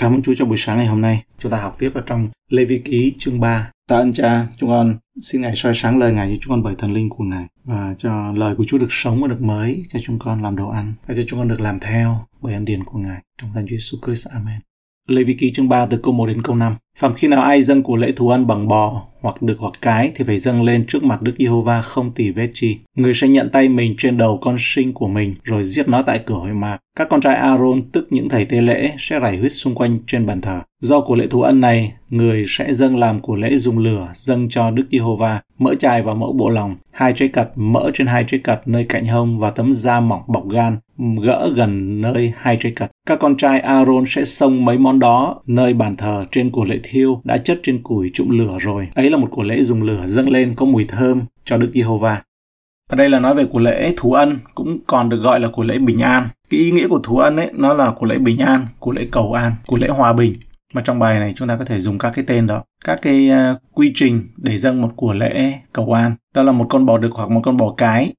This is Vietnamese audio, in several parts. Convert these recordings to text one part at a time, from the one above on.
Cảm ơn Chúa cho buổi sáng ngày hôm nay. Chúng ta học tiếp ở trong Lê Vi Ký chương 3. Ta ơn cha, chúng con xin Ngài soi sáng lời Ngài cho chúng con bởi thần linh của Ngài và cho lời của Chúa được sống và được mới cho chúng con làm đồ ăn và cho chúng con được làm theo bởi ân điển của Ngài. Trong danh Chúa Jesus Christ. Amen. Lê Vi Ký chương 3 từ câu 1 đến câu 5. Phạm khi nào ai dâng của lễ thù ăn bằng bò, hoặc được hoặc cái thì phải dâng lên trước mặt Đức Giê-hô-va không tỉ vết chi. Người sẽ nhận tay mình trên đầu con sinh của mình rồi giết nó tại cửa hội mạc. Các con trai Aaron tức những thầy tế lễ sẽ rải huyết xung quanh trên bàn thờ. Do của lễ thú ân này, người sẽ dâng làm của lễ dùng lửa dâng cho Đức Giê-hô-va, mỡ chai và mỡ bộ lòng, hai trái cật mỡ trên hai trái cật nơi cạnh hông và tấm da mỏng bọc gan gỡ gần nơi hai trái cật. Các con trai Aaron sẽ xông mấy món đó nơi bàn thờ trên của lễ thiêu đã chất trên củi trụng lửa rồi. Ấy là một của lễ dùng lửa dâng lên có mùi thơm cho Đức Giê-hô-va. Và đây là nói về của lễ thú ân, cũng còn được gọi là của lễ bình an. Cái ý nghĩa của thú ân ấy, nó là của lễ bình an, của lễ cầu an, của lễ hòa bình. Mà trong bài này chúng ta có thể dùng các cái tên đó. Các cái uh, quy trình để dâng một của lễ cầu an. Đó là một con bò đực hoặc một con bò cái.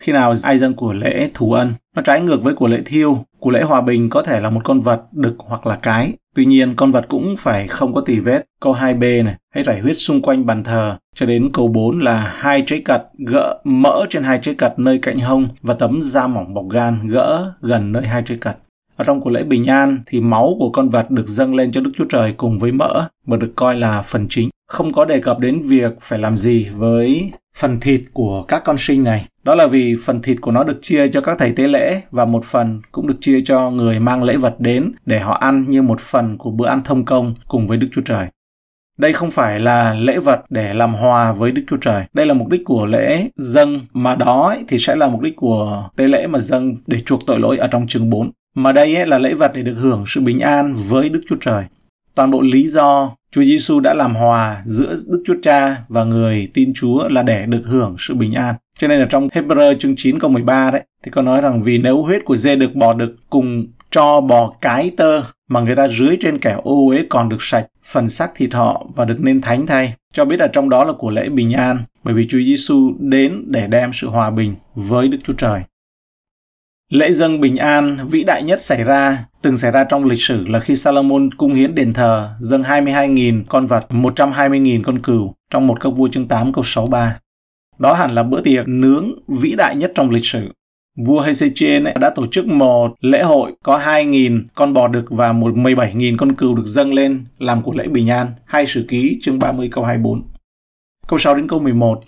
Khi nào ai dâng của lễ thú ân, nó trái ngược với của lễ thiêu. Của lễ hòa bình có thể là một con vật, đực hoặc là cái. Tuy nhiên, con vật cũng phải không có tỳ vết. Câu 2b này, hãy rải huyết xung quanh bàn thờ. Cho đến câu 4 là hai trái cật gỡ mỡ trên hai trái cật nơi cạnh hông và tấm da mỏng bọc gan gỡ gần nơi hai trái cật. Ở trong của lễ bình an thì máu của con vật được dâng lên cho Đức Chúa Trời cùng với mỡ và được coi là phần chính. Không có đề cập đến việc phải làm gì với phần thịt của các con sinh này. Đó là vì phần thịt của nó được chia cho các thầy tế lễ và một phần cũng được chia cho người mang lễ vật đến để họ ăn như một phần của bữa ăn thông công cùng với Đức Chúa Trời. Đây không phải là lễ vật để làm hòa với Đức Chúa Trời. Đây là mục đích của lễ dâng, mà đó thì sẽ là mục đích của tế lễ mà dâng để chuộc tội lỗi ở trong chương 4. Mà đây ấy là lễ vật để được hưởng sự bình an với Đức Chúa Trời. Toàn bộ lý do Chúa Giêsu đã làm hòa giữa Đức Chúa Cha và người tin Chúa là để được hưởng sự bình an. Cho nên là trong Hebrew chương 9 câu 13 đấy thì có nói rằng vì nếu huyết của dê được bò được cùng cho bò cái tơ mà người ta rưới trên kẻ ô uế còn được sạch phần xác thịt họ và được nên thánh thay. Cho biết là trong đó là của lễ bình an bởi vì Chúa Giêsu đến để đem sự hòa bình với Đức Chúa Trời. Lễ dâng bình an vĩ đại nhất xảy ra từng xảy ra trong lịch sử là khi Salomon cung hiến đền thờ dâng 22.000 con vật, 120.000 con cừu trong một các vua chương 8 câu 63. Đó hẳn là bữa tiệc nướng vĩ đại nhất trong lịch sử. Vua Hezekiah đã tổ chức một lễ hội có 2.000 con bò đực và 17.000 con cừu được dâng lên làm của lễ bình an. Hai sử ký chương 30 câu 24. Câu 6 đến câu 11.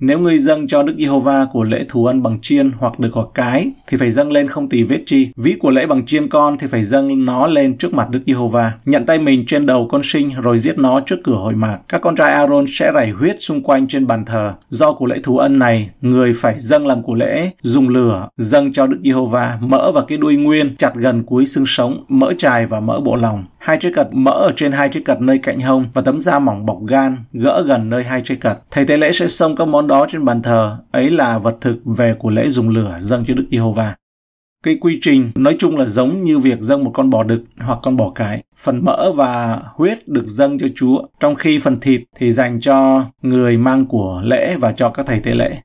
Nếu ngươi dâng cho Đức Giê-hô-va của lễ thù ân bằng chiên hoặc được hoặc cái, thì phải dâng lên không tỳ vết chi. Ví của lễ bằng chiên con thì phải dâng nó lên trước mặt Đức Giê-hô-va. Nhận tay mình trên đầu con sinh rồi giết nó trước cửa hội mạc. Các con trai Aaron sẽ rải huyết xung quanh trên bàn thờ. Do của lễ thù ân này, người phải dâng làm của lễ, dùng lửa, dâng cho Đức Giê-hô-va, mỡ và cái đuôi nguyên chặt gần cuối xương sống, mỡ chài và mỡ bộ lòng hai trái cật mỡ ở trên hai trái cật nơi cạnh hông và tấm da mỏng bọc gan gỡ gần nơi hai trái cật. Thầy tế lễ sẽ xông các món đó trên bàn thờ, ấy là vật thực về của lễ dùng lửa dâng cho Đức Giê-hô-va. Cái quy trình nói chung là giống như việc dâng một con bò đực hoặc con bò cái. Phần mỡ và huyết được dâng cho Chúa, trong khi phần thịt thì dành cho người mang của lễ và cho các thầy tế lễ.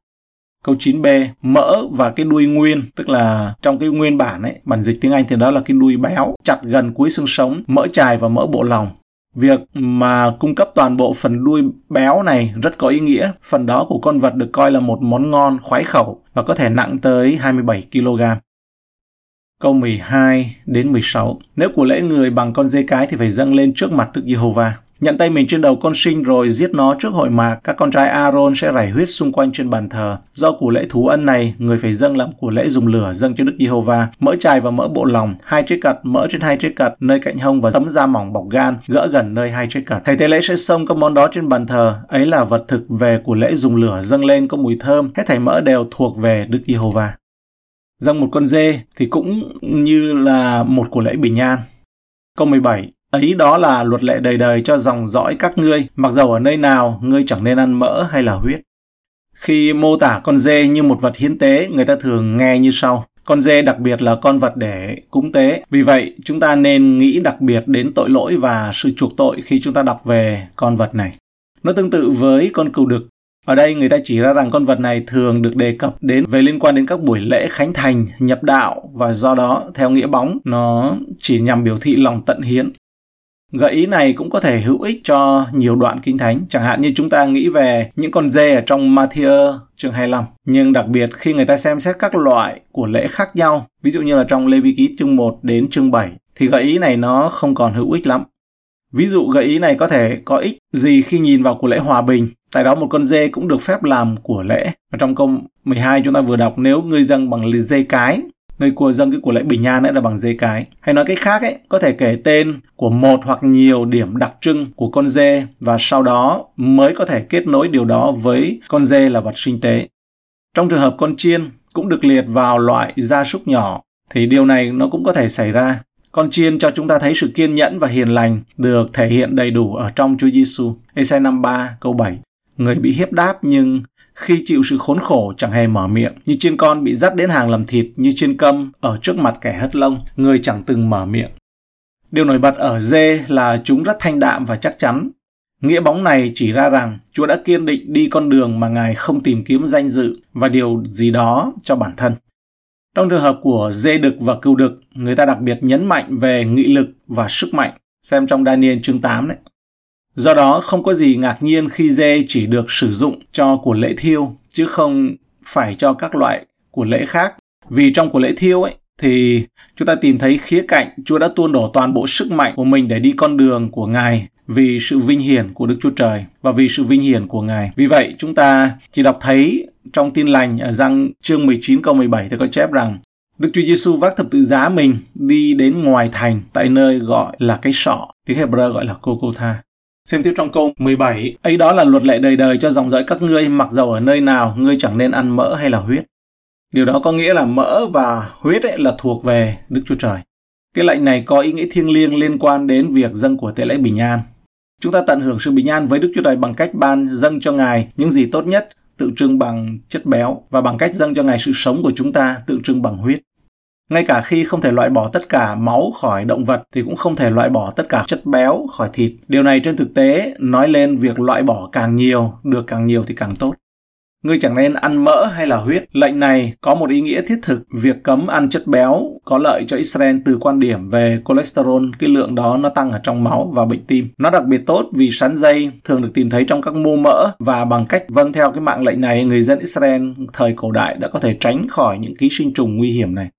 Câu 9b, mỡ và cái đuôi nguyên, tức là trong cái nguyên bản ấy, bản dịch tiếng Anh thì đó là cái đuôi béo, chặt gần cuối xương sống, mỡ chài và mỡ bộ lòng. Việc mà cung cấp toàn bộ phần đuôi béo này rất có ý nghĩa. Phần đó của con vật được coi là một món ngon khoái khẩu và có thể nặng tới 27 kg. Câu 12 đến 16. Nếu của lễ người bằng con dê cái thì phải dâng lên trước mặt Đức Giê-hô-va. Nhận tay mình trên đầu con sinh rồi giết nó trước hội mạc, các con trai Aaron sẽ rải huyết xung quanh trên bàn thờ. Do của lễ thú ân này, người phải dâng làm của lễ dùng lửa dâng cho Đức Giê-hô-va, mỡ chài và mỡ bộ lòng, hai chiếc cật, mỡ trên hai chiếc cật, nơi cạnh hông và tấm da mỏng bọc gan, gỡ gần nơi hai chiếc cật. Thầy tế lễ sẽ xông các món đó trên bàn thờ, ấy là vật thực về của lễ dùng lửa dâng lên có mùi thơm, hết thảy mỡ đều thuộc về Đức Giê-hô-va. Dâng một con dê thì cũng như là một của lễ bình an. Câu 17 Ấy đó là luật lệ đời đời cho dòng dõi các ngươi, mặc dầu ở nơi nào ngươi chẳng nên ăn mỡ hay là huyết. Khi mô tả con dê như một vật hiến tế, người ta thường nghe như sau. Con dê đặc biệt là con vật để cúng tế. Vì vậy, chúng ta nên nghĩ đặc biệt đến tội lỗi và sự chuộc tội khi chúng ta đọc về con vật này. Nó tương tự với con cừu đực. Ở đây người ta chỉ ra rằng con vật này thường được đề cập đến về liên quan đến các buổi lễ khánh thành, nhập đạo và do đó theo nghĩa bóng nó chỉ nhằm biểu thị lòng tận hiến. Gợi ý này cũng có thể hữu ích cho nhiều đoạn kinh thánh, chẳng hạn như chúng ta nghĩ về những con dê ở trong Matthew chương 25. Nhưng đặc biệt khi người ta xem xét các loại của lễ khác nhau, ví dụ như là trong Lê Vi Ký chương 1 đến chương 7, thì gợi ý này nó không còn hữu ích lắm. Ví dụ gợi ý này có thể có ích gì khi nhìn vào của lễ hòa bình. Tại đó một con dê cũng được phép làm của lễ. Và trong câu 12 chúng ta vừa đọc nếu ngươi dâng bằng dê cái, người của dâng cái của lễ bình an ấy là bằng dê cái. Hay nói cách khác ấy, có thể kể tên của một hoặc nhiều điểm đặc trưng của con dê và sau đó mới có thể kết nối điều đó với con dê là vật sinh tế. Trong trường hợp con chiên cũng được liệt vào loại gia súc nhỏ thì điều này nó cũng có thể xảy ra con chiên cho chúng ta thấy sự kiên nhẫn và hiền lành được thể hiện đầy đủ ở trong Chúa Giêsu. Ê-sai 53 câu 7. Người bị hiếp đáp nhưng khi chịu sự khốn khổ chẳng hề mở miệng, như chiên con bị dắt đến hàng làm thịt, như chiên câm ở trước mặt kẻ hất lông, người chẳng từng mở miệng. Điều nổi bật ở dê là chúng rất thanh đạm và chắc chắn. Nghĩa bóng này chỉ ra rằng Chúa đã kiên định đi con đường mà Ngài không tìm kiếm danh dự và điều gì đó cho bản thân. Trong trường hợp của dê đực và cừu đực, người ta đặc biệt nhấn mạnh về nghị lực và sức mạnh, xem trong Daniel chương 8 đấy. Do đó, không có gì ngạc nhiên khi dê chỉ được sử dụng cho của lễ thiêu, chứ không phải cho các loại của lễ khác. Vì trong của lễ thiêu ấy, thì chúng ta tìm thấy khía cạnh Chúa đã tuôn đổ toàn bộ sức mạnh của mình để đi con đường của Ngài vì sự vinh hiển của Đức Chúa Trời và vì sự vinh hiển của Ngài. Vì vậy, chúng ta chỉ đọc thấy trong tin lành ở răng chương 19 câu 17 thì có chép rằng Đức Chúa Giêsu vác thập tự giá mình đi đến ngoài thành tại nơi gọi là cái sọ, tiếng Hebrew gọi là Cô-cô-tha. Xem tiếp trong câu 17, ấy đó là luật lệ đời đời cho dòng dõi các ngươi mặc dầu ở nơi nào, ngươi chẳng nên ăn mỡ hay là huyết. Điều đó có nghĩa là mỡ và huyết ấy là thuộc về Đức Chúa Trời. Cái lệnh này có ý nghĩa thiêng liêng liên quan đến việc dâng của tế lễ bình an. Chúng ta tận hưởng sự bình an với Đức Chúa Trời bằng cách ban dâng cho Ngài những gì tốt nhất, tượng trưng bằng chất béo và bằng cách dâng cho Ngài sự sống của chúng ta, tượng trưng bằng huyết. Ngay cả khi không thể loại bỏ tất cả máu khỏi động vật thì cũng không thể loại bỏ tất cả chất béo khỏi thịt. Điều này trên thực tế nói lên việc loại bỏ càng nhiều, được càng nhiều thì càng tốt. Ngươi chẳng nên ăn mỡ hay là huyết. Lệnh này có một ý nghĩa thiết thực. Việc cấm ăn chất béo có lợi cho Israel từ quan điểm về cholesterol, cái lượng đó nó tăng ở trong máu và bệnh tim. Nó đặc biệt tốt vì sắn dây thường được tìm thấy trong các mô mỡ và bằng cách vâng theo cái mạng lệnh này, người dân Israel thời cổ đại đã có thể tránh khỏi những ký sinh trùng nguy hiểm này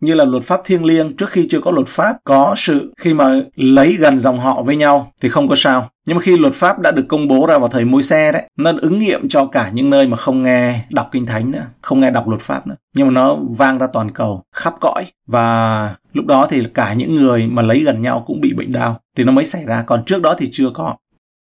như là luật pháp thiêng liêng trước khi chưa có luật pháp có sự khi mà lấy gần dòng họ với nhau thì không có sao. Nhưng mà khi luật pháp đã được công bố ra vào thời môi xe đấy nó ứng nghiệm cho cả những nơi mà không nghe đọc kinh thánh nữa, không nghe đọc luật pháp nữa. Nhưng mà nó vang ra toàn cầu, khắp cõi. Và lúc đó thì cả những người mà lấy gần nhau cũng bị bệnh đau. Thì nó mới xảy ra. Còn trước đó thì chưa có.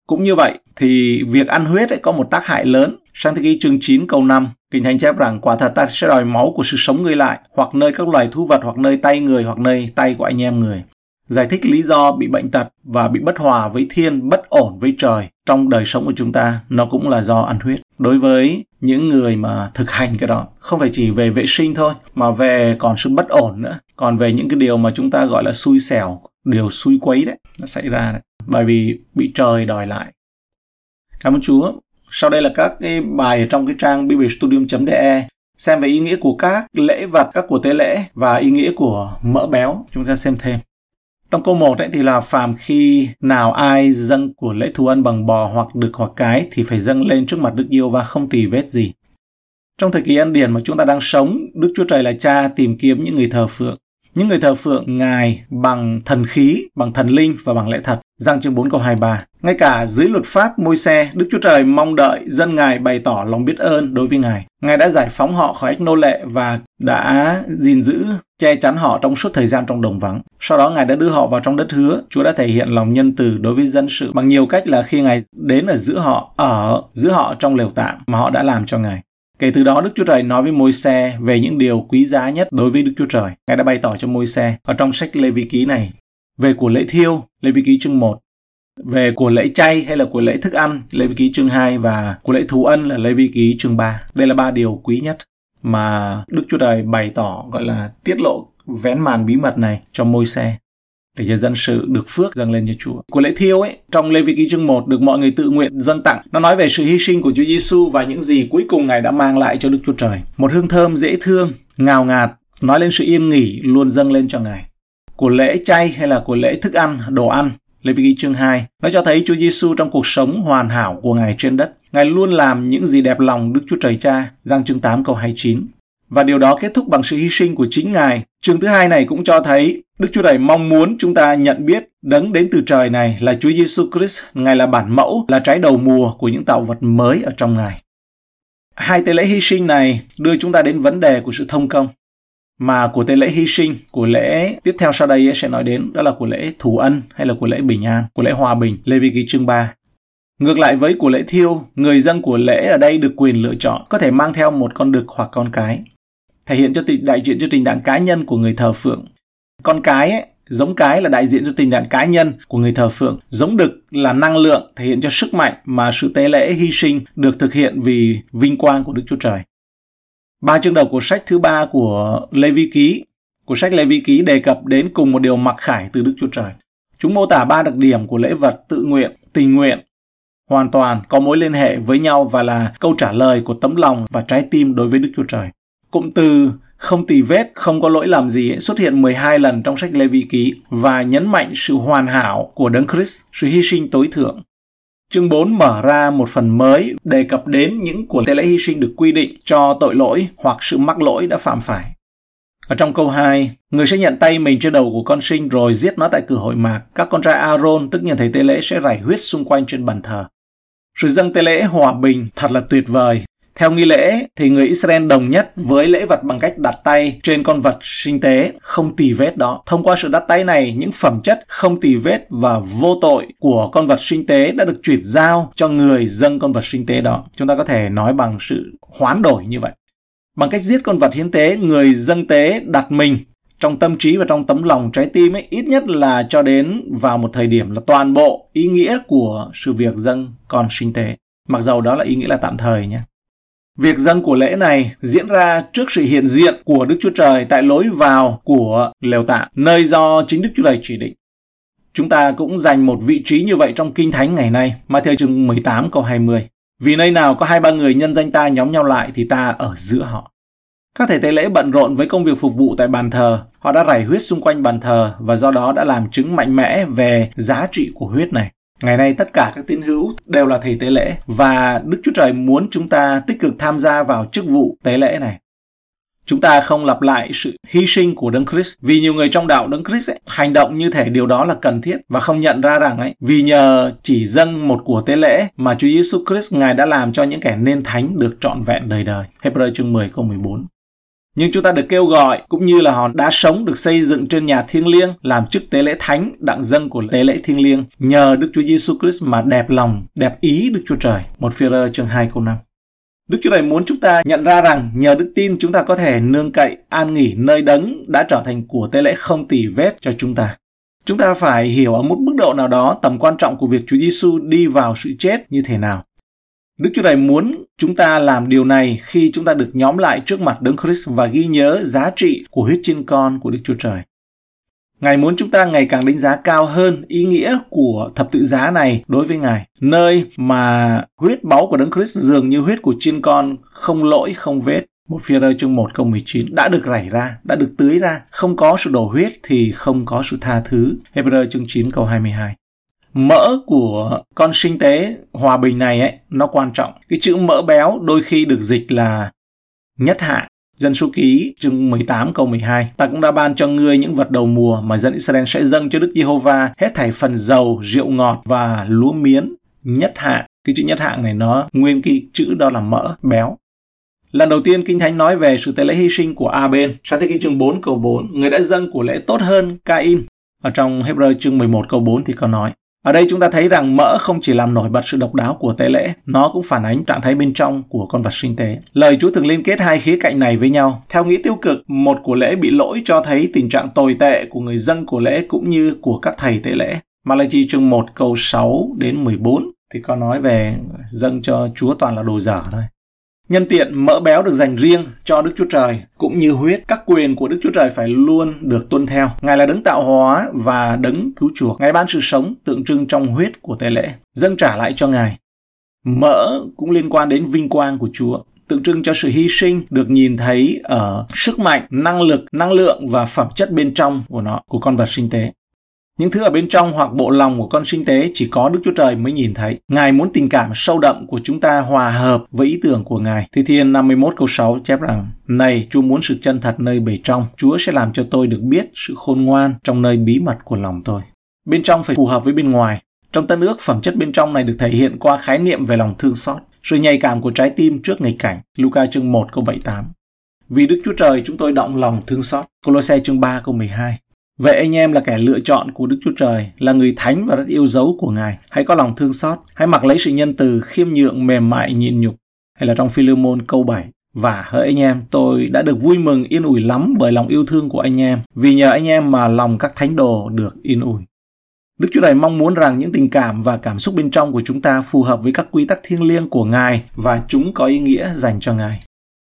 Cũng như vậy thì việc ăn huyết ấy có một tác hại lớn sang thế ký chương 9 câu 5 Kinh Thánh chép rằng quả thật ta sẽ đòi máu của sự sống người lại, hoặc nơi các loài thú vật, hoặc nơi tay người, hoặc nơi tay của anh em người. Giải thích lý do bị bệnh tật và bị bất hòa với thiên, bất ổn với trời trong đời sống của chúng ta, nó cũng là do ăn huyết. Đối với những người mà thực hành cái đó, không phải chỉ về vệ sinh thôi, mà về còn sự bất ổn nữa, còn về những cái điều mà chúng ta gọi là xui xẻo, điều xui quấy đấy, nó xảy ra đấy. Bởi vì bị trời đòi lại. Cảm ơn Chúa sau đây là các cái bài ở trong cái trang biblestudium.de xem về ý nghĩa của các lễ vật, các của tế lễ và ý nghĩa của mỡ béo. Chúng ta xem thêm. Trong câu 1 ấy thì là phàm khi nào ai dâng của lễ thù ân bằng bò hoặc đực hoặc cái thì phải dâng lên trước mặt Đức Yêu và không tì vết gì. Trong thời kỳ ân điển mà chúng ta đang sống, Đức Chúa Trời là cha tìm kiếm những người thờ phượng. Những người thờ phượng Ngài bằng thần khí, bằng thần linh và bằng lẽ thật. Giang chương 4 câu 23. Ngay cả dưới luật pháp môi xe, Đức Chúa Trời mong đợi dân Ngài bày tỏ lòng biết ơn đối với Ngài. Ngài đã giải phóng họ khỏi ách nô lệ và đã gìn giữ, che chắn họ trong suốt thời gian trong đồng vắng. Sau đó Ngài đã đưa họ vào trong đất hứa. Chúa đã thể hiện lòng nhân từ đối với dân sự bằng nhiều cách là khi Ngài đến ở giữa họ, ở giữa họ trong lều tạm mà họ đã làm cho Ngài. Kể từ đó Đức Chúa Trời nói với môi xe về những điều quý giá nhất đối với Đức Chúa Trời. Ngài đã bày tỏ cho môi xe ở trong sách Lê Vi Ký này. Về của lễ thiêu, Lê Vi Ký chương 1. Về của lễ chay hay là của lễ thức ăn, Lê Vi Ký chương 2 và của lễ thú ân là Lê Vi Ký chương 3. Đây là ba điều quý nhất mà Đức Chúa Trời bày tỏ gọi là tiết lộ vén màn bí mật này cho môi xe. để cho dân sự được phước dâng lên cho Chúa. Của lễ thiêu ấy, trong Lê Vi Ký chương 1 được mọi người tự nguyện dâng tặng. Nó nói về sự hy sinh của Chúa Giêsu và những gì cuối cùng Ngài đã mang lại cho Đức Chúa Trời. Một hương thơm dễ thương, ngào ngạt, nói lên sự yên nghỉ luôn dâng lên cho Ngài. Của lễ chay hay là của lễ thức ăn, đồ ăn, Lê Vi Ký chương 2, nó cho thấy Chúa Giêsu trong cuộc sống hoàn hảo của Ngài trên đất. Ngài luôn làm những gì đẹp lòng Đức Chúa Trời Cha, Giăng chương 8 câu 29 và điều đó kết thúc bằng sự hy sinh của chính Ngài. Chương thứ hai này cũng cho thấy Đức Chúa Trời mong muốn chúng ta nhận biết đấng đến từ trời này là Chúa Giêsu Christ, Ngài là bản mẫu, là trái đầu mùa của những tạo vật mới ở trong Ngài. Hai tế lễ hy sinh này đưa chúng ta đến vấn đề của sự thông công mà của tế lễ hy sinh, của lễ tiếp theo sau đây sẽ nói đến đó là của lễ thủ ân hay là của lễ bình an, của lễ hòa bình, Lê Vi Ký chương 3. Ngược lại với của lễ thiêu, người dân của lễ ở đây được quyền lựa chọn, có thể mang theo một con đực hoặc con cái thể hiện cho tình, đại diện cho tình đạn cá nhân của người thờ phượng. Con cái ấy, giống cái là đại diện cho tình đạn cá nhân của người thờ phượng, giống đực là năng lượng thể hiện cho sức mạnh mà sự tế lễ hy sinh được thực hiện vì vinh quang của Đức Chúa Trời. Ba chương đầu của sách thứ ba của Lê Vi Ký, của sách Lê Vi Ký đề cập đến cùng một điều mặc khải từ Đức Chúa Trời. Chúng mô tả ba đặc điểm của lễ vật tự nguyện, tình nguyện, hoàn toàn có mối liên hệ với nhau và là câu trả lời của tấm lòng và trái tim đối với Đức Chúa Trời. Cụm từ không tì vết, không có lỗi làm gì xuất hiện 12 lần trong sách Lê Vi Ký và nhấn mạnh sự hoàn hảo của Đấng Christ, sự hy sinh tối thượng. Chương 4 mở ra một phần mới đề cập đến những của tế lễ hy sinh được quy định cho tội lỗi hoặc sự mắc lỗi đã phạm phải. Ở trong câu 2, người sẽ nhận tay mình trên đầu của con sinh rồi giết nó tại cửa hội mạc. Các con trai Aaron, tức nhà thầy tế lễ, sẽ rải huyết xung quanh trên bàn thờ. Sự dâng tế lễ hòa bình thật là tuyệt vời theo nghi lễ thì người Israel đồng nhất với lễ vật bằng cách đặt tay trên con vật sinh tế không tì vết đó. Thông qua sự đặt tay này, những phẩm chất không tì vết và vô tội của con vật sinh tế đã được chuyển giao cho người dâng con vật sinh tế đó. Chúng ta có thể nói bằng sự hoán đổi như vậy. Bằng cách giết con vật hiến tế, người dâng tế đặt mình trong tâm trí và trong tấm lòng trái tim ấy ít nhất là cho đến vào một thời điểm là toàn bộ ý nghĩa của sự việc dâng con sinh tế mặc dầu đó là ý nghĩa là tạm thời nhé Việc dâng của lễ này diễn ra trước sự hiện diện của Đức Chúa Trời tại lối vào của lều tạm, nơi do chính Đức Chúa Trời chỉ định. Chúng ta cũng dành một vị trí như vậy trong Kinh Thánh ngày nay, Matthew chương 18 câu 20. Vì nơi nào có hai ba người nhân danh ta nhóm nhau lại thì ta ở giữa họ. Các thầy tế lễ bận rộn với công việc phục vụ tại bàn thờ. Họ đã rải huyết xung quanh bàn thờ và do đó đã làm chứng mạnh mẽ về giá trị của huyết này. Ngày nay tất cả các tín hữu đều là thầy tế lễ và Đức Chúa Trời muốn chúng ta tích cực tham gia vào chức vụ tế lễ này. Chúng ta không lặp lại sự hy sinh của Đấng Christ vì nhiều người trong đạo Đấng Christ ấy, hành động như thể điều đó là cần thiết và không nhận ra rằng ấy vì nhờ chỉ dâng một của tế lễ mà Chúa Giêsu Christ ngài đã làm cho những kẻ nên thánh được trọn vẹn đời đời. Hebrew chương 10 câu 14. Nhưng chúng ta được kêu gọi cũng như là họ đã sống được xây dựng trên nhà thiêng liêng làm chức tế lễ thánh đặng dân của tế lễ thiêng liêng nhờ Đức Chúa Giêsu Christ mà đẹp lòng, đẹp ý Đức Chúa Trời. Một phi chương 2 câu 5. Đức Chúa Trời muốn chúng ta nhận ra rằng nhờ đức tin chúng ta có thể nương cậy, an nghỉ nơi đấng đã trở thành của tế lễ không tỉ vết cho chúng ta. Chúng ta phải hiểu ở một mức độ nào đó tầm quan trọng của việc Chúa Giêsu đi vào sự chết như thế nào. Đức Chúa Trời muốn chúng ta làm điều này khi chúng ta được nhóm lại trước mặt Đấng Christ và ghi nhớ giá trị của huyết trên con của Đức Chúa Trời. Ngài muốn chúng ta ngày càng đánh giá cao hơn ý nghĩa của thập tự giá này đối với Ngài, nơi mà huyết báu của Đấng Christ dường như huyết của chiên con không lỗi không vết. Một phía rơi chương 1 câu 19 đã được rảy ra, đã được tưới ra, không có sự đổ huyết thì không có sự tha thứ. Hebrew chương 9 câu 22 mỡ của con sinh tế hòa bình này ấy nó quan trọng cái chữ mỡ béo đôi khi được dịch là nhất hạn Dân số ký chương 18 câu 12 Ta cũng đã ban cho ngươi những vật đầu mùa mà dân Israel sẽ dâng cho Đức Giê-hô-va hết thảy phần dầu, rượu ngọt và lúa miến nhất hạng Cái chữ nhất hạng này nó nguyên cái chữ đó là mỡ, béo. Lần đầu tiên Kinh Thánh nói về sự tế lễ hy sinh của A-bên. Sáng thế ký chương 4 câu 4, người đã dâng của lễ tốt hơn Cain. Ở trong Hebrew chương 11 câu 4 thì có nói, ở đây chúng ta thấy rằng mỡ không chỉ làm nổi bật sự độc đáo của tế lễ, nó cũng phản ánh trạng thái bên trong của con vật sinh tế. Lời Chúa thường liên kết hai khía cạnh này với nhau. Theo nghĩa tiêu cực, một của lễ bị lỗi cho thấy tình trạng tồi tệ của người dân của lễ cũng như của các thầy tế lễ. Malachi chương 1 câu 6 đến 14 thì có nói về dâng cho Chúa toàn là đồ dở thôi. Nhân tiện mỡ béo được dành riêng cho Đức Chúa Trời cũng như huyết, các quyền của Đức Chúa Trời phải luôn được tuân theo. Ngài là đấng tạo hóa và đấng cứu chuộc. Ngài ban sự sống tượng trưng trong huyết của tế lễ, dâng trả lại cho Ngài. Mỡ cũng liên quan đến vinh quang của Chúa tượng trưng cho sự hy sinh được nhìn thấy ở sức mạnh, năng lực, năng lượng và phẩm chất bên trong của nó, của con vật sinh tế. Những thứ ở bên trong hoặc bộ lòng của con sinh tế chỉ có Đức Chúa Trời mới nhìn thấy. Ngài muốn tình cảm sâu đậm của chúng ta hòa hợp với ý tưởng của Ngài. Thi Thiên 51 câu 6 chép rằng, Này, Chúa muốn sự chân thật nơi bề trong. Chúa sẽ làm cho tôi được biết sự khôn ngoan trong nơi bí mật của lòng tôi. Bên trong phải phù hợp với bên ngoài. Trong tân ước, phẩm chất bên trong này được thể hiện qua khái niệm về lòng thương xót, sự nhạy cảm của trái tim trước nghịch cảnh. Luca chương 1 câu 78. Vì Đức Chúa Trời chúng tôi động lòng thương xót. Colossae chương 3 câu 12. Vậy anh em là kẻ lựa chọn của Đức Chúa Trời, là người thánh và rất yêu dấu của Ngài. Hãy có lòng thương xót, hãy mặc lấy sự nhân từ, khiêm nhượng, mềm mại, nhịn nhục. Hay là trong Philemon câu 7. Và hỡi anh em, tôi đã được vui mừng yên ủi lắm bởi lòng yêu thương của anh em, vì nhờ anh em mà lòng các thánh đồ được yên ủi. Đức Chúa Trời mong muốn rằng những tình cảm và cảm xúc bên trong của chúng ta phù hợp với các quy tắc thiêng liêng của Ngài và chúng có ý nghĩa dành cho Ngài.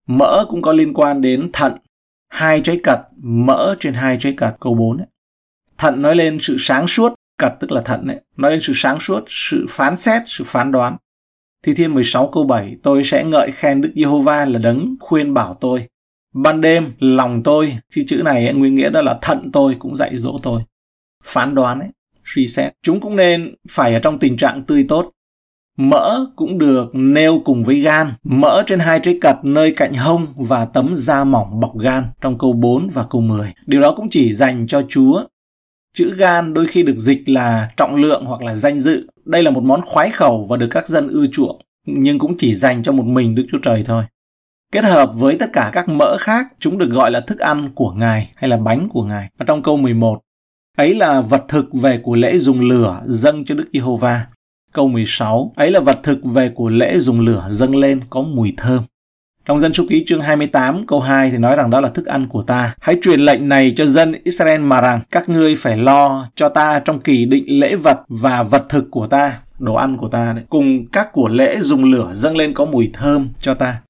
Mỡ cũng có liên quan đến thận, hai trái cật, mỡ trên hai trái cật, câu 4. Ấy. Thận nói lên sự sáng suốt, cật tức là thận ấy, nói lên sự sáng suốt, sự phán xét, sự phán đoán. Thi Thiên 16 câu 7, tôi sẽ ngợi khen Đức Giê-hô-va là đấng khuyên bảo tôi. Ban đêm, lòng tôi, chi chữ này ấy, nguyên nghĩa đó là thận tôi cũng dạy dỗ tôi. Phán đoán ấy, suy xét. Chúng cũng nên phải ở trong tình trạng tươi tốt. Mỡ cũng được nêu cùng với gan, mỡ trên hai trái cật nơi cạnh hông và tấm da mỏng bọc gan trong câu 4 và câu 10. Điều đó cũng chỉ dành cho Chúa. Chữ gan đôi khi được dịch là trọng lượng hoặc là danh dự. Đây là một món khoái khẩu và được các dân ưa chuộng, nhưng cũng chỉ dành cho một mình Đức Chúa Trời thôi. Kết hợp với tất cả các mỡ khác, chúng được gọi là thức ăn của Ngài hay là bánh của Ngài. và trong câu 11, ấy là vật thực về của lễ dùng lửa dâng cho Đức Giê-hô-va. Câu 16, ấy là vật thực về của lễ dùng lửa dâng lên có mùi thơm. Trong dân số ký chương 28 câu 2 thì nói rằng đó là thức ăn của ta. Hãy truyền lệnh này cho dân Israel mà rằng các ngươi phải lo cho ta trong kỳ định lễ vật và vật thực của ta, đồ ăn của ta đấy, cùng các của lễ dùng lửa dâng lên có mùi thơm cho ta.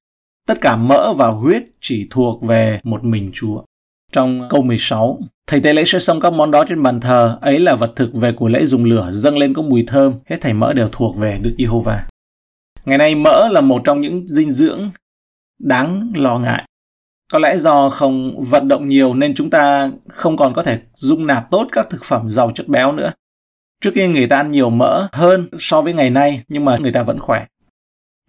Tất cả mỡ và huyết chỉ thuộc về một mình Chúa. Trong câu 16, Thầy tế lễ sẽ xông các món đó trên bàn thờ, ấy là vật thực về của lễ dùng lửa, dâng lên có mùi thơm, hết thảy mỡ đều thuộc về Đức Giê-hô-va. Ngày nay mỡ là một trong những dinh dưỡng đáng lo ngại. Có lẽ do không vận động nhiều nên chúng ta không còn có thể dung nạp tốt các thực phẩm giàu chất béo nữa. Trước kia người ta ăn nhiều mỡ hơn so với ngày nay nhưng mà người ta vẫn khỏe.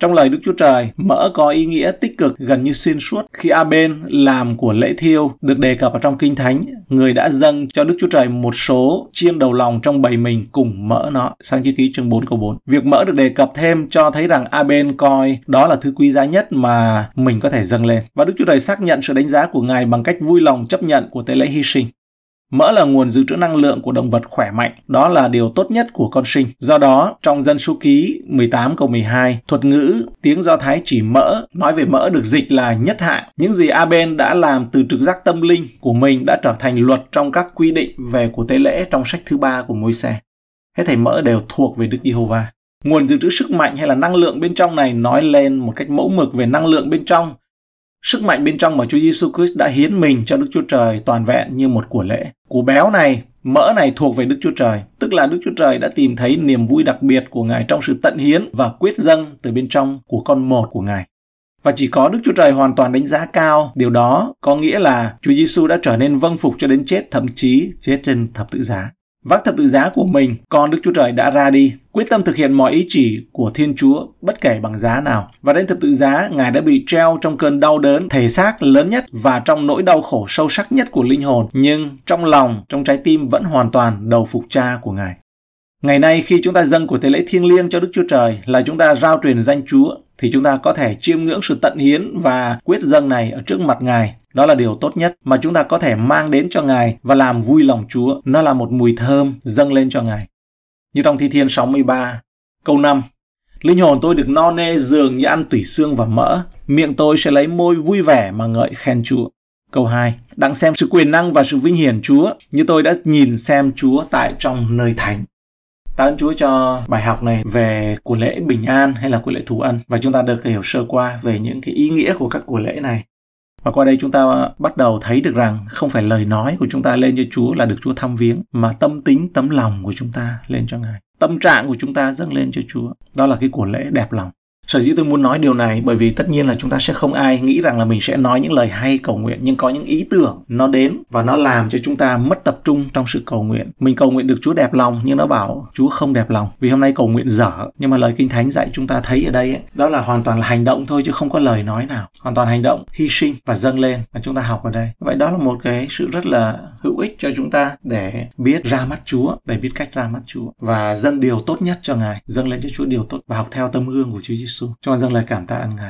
Trong lời Đức Chúa Trời, mỡ có ý nghĩa tích cực gần như xuyên suốt. Khi Aben làm của lễ thiêu được đề cập ở trong Kinh Thánh, người đã dâng cho Đức Chúa Trời một số chiên đầu lòng trong bầy mình cùng mỡ nó. Sang chữ ký chương 4 câu 4. Việc mỡ được đề cập thêm cho thấy rằng Aben coi đó là thứ quý giá nhất mà mình có thể dâng lên. Và Đức Chúa Trời xác nhận sự đánh giá của Ngài bằng cách vui lòng chấp nhận của tế lễ hy sinh. Mỡ là nguồn dự trữ năng lượng của động vật khỏe mạnh, đó là điều tốt nhất của con sinh. Do đó, trong dân số ký 18 câu 12, thuật ngữ tiếng Do Thái chỉ mỡ, nói về mỡ được dịch là nhất hạng. Những gì Aben đã làm từ trực giác tâm linh của mình đã trở thành luật trong các quy định về của tế lễ trong sách thứ ba của môi xe. Hết thảy mỡ đều thuộc về Đức Giê-hô-va. Nguồn dự trữ sức mạnh hay là năng lượng bên trong này nói lên một cách mẫu mực về năng lượng bên trong Sức mạnh bên trong mà Chúa Giêsu Christ đã hiến mình cho Đức Chúa Trời toàn vẹn như một của lễ. Của béo này, mỡ này thuộc về Đức Chúa Trời, tức là Đức Chúa Trời đã tìm thấy niềm vui đặc biệt của Ngài trong sự tận hiến và quyết dâng từ bên trong của con một của Ngài. Và chỉ có Đức Chúa Trời hoàn toàn đánh giá cao điều đó có nghĩa là Chúa Giêsu đã trở nên vâng phục cho đến chết, thậm chí chết trên thập tự giá vác thập tự giá của mình, con Đức Chúa Trời đã ra đi, quyết tâm thực hiện mọi ý chỉ của Thiên Chúa bất kể bằng giá nào. Và đến thập tự giá, Ngài đã bị treo trong cơn đau đớn thể xác lớn nhất và trong nỗi đau khổ sâu sắc nhất của linh hồn, nhưng trong lòng, trong trái tim vẫn hoàn toàn đầu phục cha của Ngài. Ngày nay khi chúng ta dâng của tế lễ thiêng liêng cho Đức Chúa Trời là chúng ta rao truyền danh Chúa thì chúng ta có thể chiêm ngưỡng sự tận hiến và quyết dâng này ở trước mặt Ngài đó là điều tốt nhất mà chúng ta có thể mang đến cho Ngài và làm vui lòng Chúa. Nó là một mùi thơm dâng lên cho Ngài. Như trong Thi Thiên 63, câu 5. Linh hồn tôi được no nê dường như ăn tủy xương và mỡ. Miệng tôi sẽ lấy môi vui vẻ mà ngợi khen Chúa. Câu 2. Đặng xem sự quyền năng và sự vinh hiển Chúa như tôi đã nhìn xem Chúa tại trong nơi thánh. Tạ ơn Chúa cho bài học này về của lễ bình an hay là của lễ thù ân và chúng ta được hiểu sơ qua về những cái ý nghĩa của các của lễ này. Và qua đây chúng ta bắt đầu thấy được rằng không phải lời nói của chúng ta lên cho Chúa là được Chúa thăm viếng, mà tâm tính, tấm lòng của chúng ta lên cho Ngài. Tâm trạng của chúng ta dâng lên cho Chúa. Đó là cái của lễ đẹp lòng. Sở dĩ tôi muốn nói điều này bởi vì tất nhiên là chúng ta sẽ không ai nghĩ rằng là mình sẽ nói những lời hay cầu nguyện nhưng có những ý tưởng nó đến và nó làm cho chúng ta mất tập trung trong sự cầu nguyện. Mình cầu nguyện được Chúa đẹp lòng nhưng nó bảo Chúa không đẹp lòng vì hôm nay cầu nguyện dở nhưng mà lời Kinh Thánh dạy chúng ta thấy ở đây ấy, đó là hoàn toàn là hành động thôi chứ không có lời nói nào. Hoàn toàn hành động, hy sinh và dâng lên mà chúng ta học ở đây. Vậy đó là một cái sự rất là hữu ích cho chúng ta để biết ra mắt Chúa, để biết cách ra mắt Chúa và dâng điều tốt nhất cho Ngài, dâng lên cho Chúa điều tốt và học theo tấm gương của Chúa Giêsu. Giêsu. Chúng con dâng lời cảm tạ ơn Ngài.